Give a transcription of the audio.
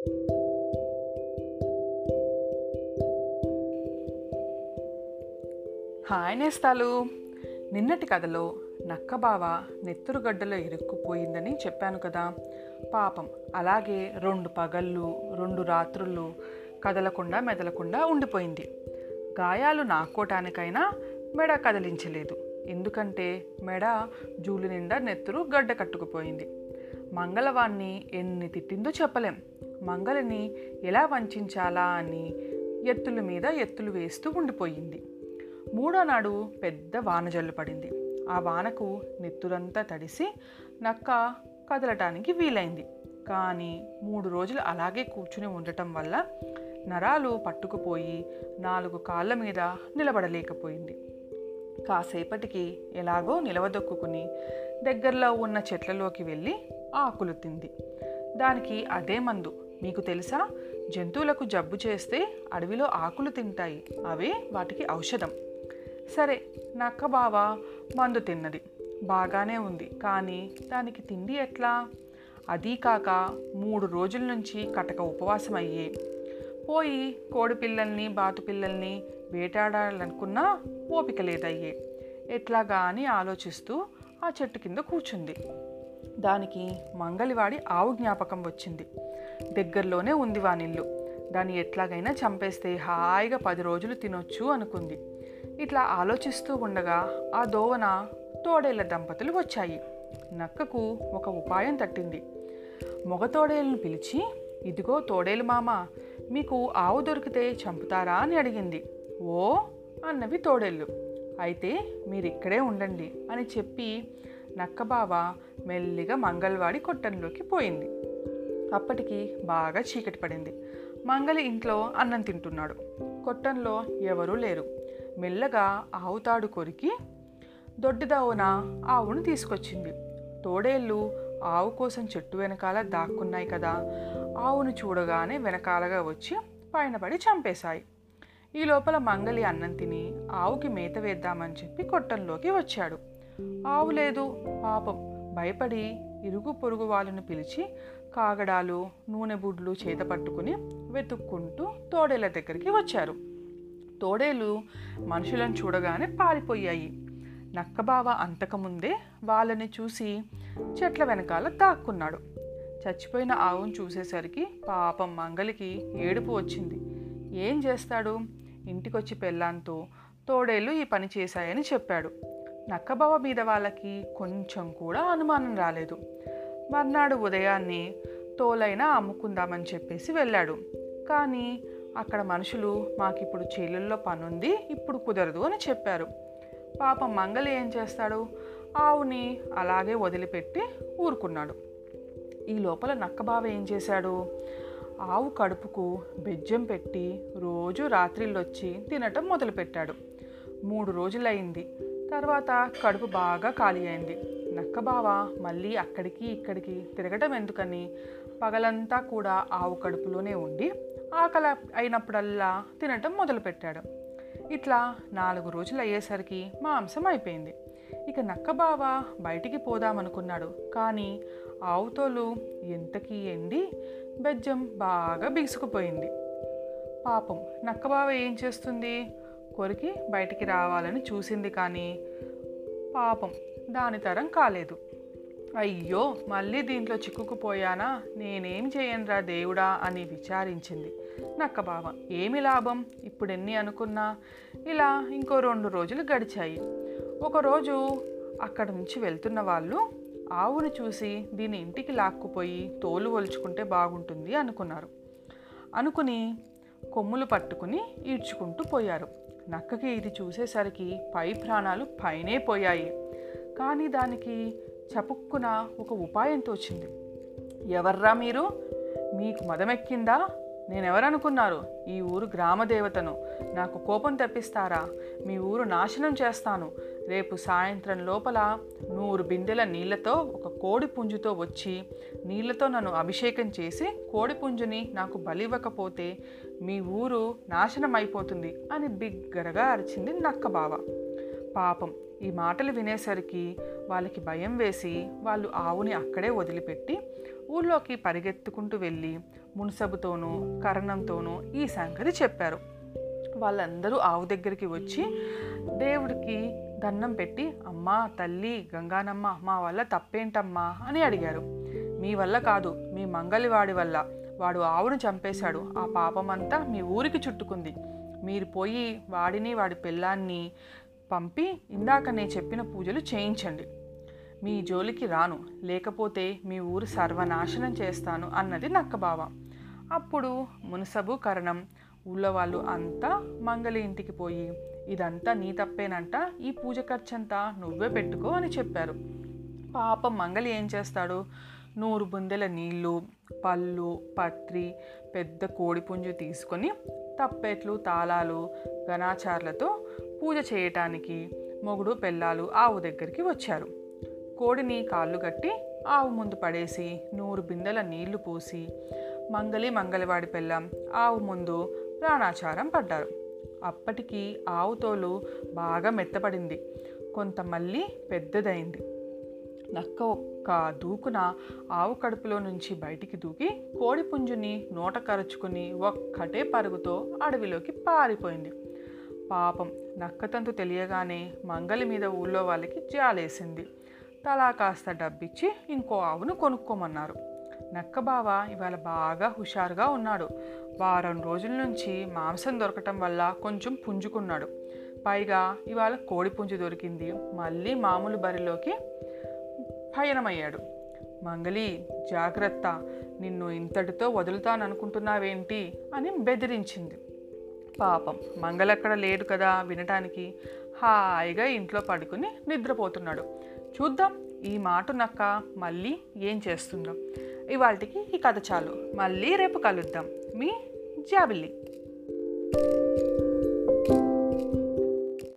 Hi నేస్తాలు. నిన్నటి కథలో నక్కబావ నెత్తురుగడ్డలో ఇరుక్కుపోయిందని చెప్పాను కదా. పాపం అలాగే రెండు పగళ్ళు రెండు రాత్రులు కదలకుండా మెదలకుండా ఉండిపోయింది. గాయాలు నాకోటానికైనా మెడ కదిలించలేదు. ఎందుకంటే మెడ జూలు నిండా నెత్తురు గడ్డ కట్టుకుపోయింది. మంగళవాణ్ణి ఎన్ని తిట్టిందో చెప్పలేం. మంగలిని ఎలా వంచాలా అని ఎత్తుల మీద ఎత్తులు వేస్తూ ఉండిపోయింది. మూడో నాడు పెద్ద వాన జల్లు పడింది. ఆ వానకు నెత్తులంతా తడిసి నక్క కదలటానికి వీలైంది. కానీ మూడు రోజులు అలాగే కూర్చుని ఉండటం వల్ల నరాలు పట్టుకుపోయి నాలుగు కాళ్ళ మీద నిలబడలేకపోయింది. కాసేపటికి ఎలాగో నిలవదొక్కుని దగ్గరలో ఉన్న చెట్లలోకి వెళ్ళి ఆకులు తింది. దానికి అదే మందు మీకు తెలుసా? జంతువులకు జబ్బు చేస్తే అడవిలో ఆకులు తింటాయి. అవే వాటికి ఔషధం. సరే నక్క బావ మందు తిన్నది. బాగానే ఉంది. కానీ దానికి తిండి ఎట్లా? అదీ కాక మూడు రోజుల నుంచి కటక ఉపవాసం అయ్యే. పోయి కోడి పిల్లల్ని బాతు పిల్లల్ని వేటాడాలనుకున్నా ఓపిక లేదయ్యే. ఎట్లాగా అని ఆలోచిస్తూ ఆ చెట్టు కింద కూర్చుంది. దానికి మంగలివాడి ఆవు జ్ఞాపకం వచ్చింది. దగ్గరలోనే ఉంది వానిల్లు దాన్ని ఎట్లాగైనా చంపేస్తే హాయిగా పది రోజులు తినొచ్చు అనుకుంది. ఇట్లా ఆలోచిస్తూ ఉండగా ఆ దోవన తోడేళ్ళ దంపతులు వచ్చాయి. నక్కకు ఒక ఉపాయం తట్టింది. మొగ తోడేళ్ళను పిలిచి ఇదిగో తోడేలు మామ మీకు ఆవు దొరికితే చంపుతారా? అని అడిగింది. ఓ అన్నవి తోడేళ్ళు అయితే మీరు ఇక్కడే ఉండండి అని చెప్పి నక్కబావ మెల్లిగా మంగళవాడి కొట్టంలోకి పోయింది. అప్పటికి బాగా చీకటి పడింది. మంగలి ఇంట్లో అన్నం తింటున్నాడు. కొట్టంలో ఎవరూ లేరు. మెల్లగా ఆవుతాడు కొరికి దొడ్డిదావున ఆవును తీసుకొచ్చింది. తోడేళ్ళు ఆవు కోసం చెట్టు వెనకాల దాక్కున్నాయి కదా. ఆవును చూడగానే వెనకాలగా వచ్చి పైన పడి చంపేశాయి. ఈ లోపల మంగలి అన్నం తిని ఆవుకి మేత వేద్దామని చెప్పి కొట్టంలోకి వచ్చాడు. ఆవు లేదు పాపం. భయపడి ఇరుగు పొరుగు వాళ్ళను పిలిచి కాగడాలు నూనె బుడ్లు చేత పట్టుకుని వెతుక్కుంటూ తోడేల దగ్గరికి వచ్చారు. తోడేలు మనుషులను చూడగానే పారిపోయాయి. నక్కబావ అంతకముందే వాళ్ళని చూసి చెట్ల వెనకాల దాక్కున్నాడు. చచ్చిపోయిన ఆవును చూసేసరికి పాపం మంగలికి ఏడుపు వచ్చింది. ఏం చేస్తాడు? ఇంటికొచ్చి పెళ్ళాంతో తోడేళ్ళు ఈ పని చేశాయని చెప్పాడు. నక్కబావ మీద వాళ్ళకి కొంచెం కూడా అనుమానం రాలేదు. మర్నాడు ఉదయాన్నే తోలైనా అమ్ముకుందామని చెప్పేసి వెళ్ళాడు. కానీ అక్కడ మనుషులు మాకిప్పుడు చేలుల్లో పనుంది ఇప్పుడు కుదరదు అని చెప్పారు. పాపం మంగలి ఏం చేస్తాడు? ఆవుని అలాగే వదిలిపెట్టి ఊరుకున్నాడు. ఈ లోపల నక్కబావ ఏం చేశాడు? ఆవు కడుపుకు బెజ్జం పెట్టి రోజు రాత్రిళ్ళొచ్చి తినటం మొదలుపెట్టాడు. మూడు రోజులైంది తర్వాత కడుపు బాగా ఖాళీ అయింది. నక్కబావ మళ్ళీ అక్కడికి ఇక్కడికి తిరగటం ఎందుకని? పగలంతా కూడా ఆవు కడుపులోనే ఉండి ఆకలి అయినప్పుడల్లా తినటం మొదలుపెట్టాడు. ఇట్లా నాలుగు రోజులు అయ్యేసరికి మాంసం అయిపోయింది. ఇక నక్కబావ బయటికి పోదామనుకున్నాడు. కానీ ఆవుతోలు ఎంతకీ ఎండి బెజ్జం బాగా బిగుసుకుపోయింది పాపం నక్కబావ ఏం చేస్తుంది? కొరికి బయటికి రావాలని చూసింది కానీ పాపం దాని తరం కాలేదు. అయ్యో మళ్ళీ దీంట్లో చిక్కుకుపోయానా? నేనేం చేయనురా దేవుడా అని విచారించింది నక్కబావ. ఏమి లాభం? ఇప్పుడు ఎన్ని అనుకున్నా? ఇలా ఇంకో రెండు రోజులు గడిచాయి. ఒకరోజు అక్కడ నుంచి వెళ్తున్న వాళ్ళు ఆవును చూసి దీని ఇంటికి లాక్కుపోయి తోలు ఒలుచుకుంటే బాగుంటుంది అనుకున్నారు. అనుకుని కొమ్ములు పట్టుకుని ఈడ్చుకుంటూ పోయారు. నక్కకి ఇది చూసేసరికి పై ప్రాణాలు పైనే పోయాయి. కానీ దానికి చపుక్కున ఒక ఉపాయం తోచింది. ఎవర్రా మీరు? మీకు మదమెక్కిందా? నేనెవరనుకున్నారు? ఈ ఊరు గ్రామదేవతను. నాకు కోపం తెప్పిస్తారా? మీ ఊరు నాశనం చేస్తాను. రేపు సాయంత్రం లోపల నూరు బిందెల నీళ్ళతో ఒక కోడి పుంజుతో వచ్చి నీళ్ళతో నన్ను అభిషేకం చేసి కోడి పుంజుని నాకు బలివ్వకపోతే మీ ఊరు నాశనం అయిపోతుంది అని బిగ్గరగా అరిచింది నక్కబావ. పాపం ఈ మాటలు వినేసరికి వాళ్ళకి భయం వేసి వాళ్ళు ఆవుని అక్కడే వదిలిపెట్టి ఊళ్ళోకి పరిగెత్తుకుంటూ వెళ్ళి మున్సబుతోనూ కరణంతోనూ ఈ సంగతి చెప్పారు. వాళ్ళందరూ ఆవు దగ్గరికి వచ్చి దేవుడికి దండం పెట్టి అమ్మా తల్లి గంగానమ్మ మా వల్ల తప్పేంటమ్మా? అని అడిగారు. మీ వల్ల కాదు మీ మంగలివాడి వల్ల. వాడు ఆవును చంపేశాడు. ఆ పాపమంతా మీ ఊరికి చుట్టుకుంది. మీరు పోయి వాడిని వాడి పిల్లాన్ని పంపి ఇందాక నేను చెప్పిన పూజలు చేయించండి. మీ జోలికి రాను. లేకపోతే మీ ఊరు సర్వనాశనం చేస్తాను అన్నది నక్కబావ. అప్పుడు మునసబు కరణం ఊళ్ళో వాళ్ళు అంతా మంగలి ఇంటికి పోయి ఇదంతా నీ తప్పేనంట ఈ పూజ ఖర్చంతా నువ్వే పెట్టుకో అని చెప్పారు. పాపం మంగలి ఏం చేస్తాడు? నూరు బుందెల నీళ్ళు పళ్ళు పత్రి పెద్ద కోడిపుంజు తీసుకొని తప్పెట్లు తాళాలు గణాచారులతో పూజ చేయటానికి మొగుడు పెళ్ళాలు ఆవు దగ్గరికి వచ్చారు. కోడిని కాళ్ళు కట్టి ఆవు ముందు పడేసి నూరు బిందెల నీళ్ళు పోసి మంగలి మంగళవాడి పెళ్ళం ఆవు ముందు ప్రాణాచారం పడ్డారు. అప్పటికి ఆవు తోలు బాగా మెత్తపడింది. కొంత మళ్ళీ పెద్దదైంది. నక్క ఒక్క దూకున ఆవు కడుపులో నుంచి బయటికి దూకి కోడి పుంజుని నోట కరుచుకుని ఒక్కటే పరుగుతో అడవిలోకి పారిపోయింది. పాపం నక్కతంతు తెలియగానే మంగలి మీద ఊళ్ళో వాళ్ళకి జాలేసింది. తలా కాస్త డబ్బిచ్చి ఇంకో ఆవును కొనుక్కోమన్నారు. నక్కబావ ఇవాళ బాగా హుషారుగా ఉన్నాడు. వారం రోజుల నుంచి మాంసం దొరకటం వల్ల కొంచెం పుంజుకున్నాడు. పైగా ఇవాళ కోడి పుంజు దొరికింది. మళ్ళీ మామూలు బరిలోకి పయనమయ్యాడు. మంగలి జాగ్రత్త నిన్ను ఇంతటితో వదులుతాననుకుంటున్నావేంటి అని బెదిరించింది. పాపం మంగలక్కడ లేడు కదా వినటానికి. హాయిగా ఇంట్లో పడుకుని నిద్రపోతున్నాడు. చూద్దాం ఈ మాట నక్క మళ్ళీ ఏం చేస్తుందో. ఇవాళకి ఈ కథ చాలు. మళ్ళీ రేపు కలుద్దాం. మీ జాబిల్లి.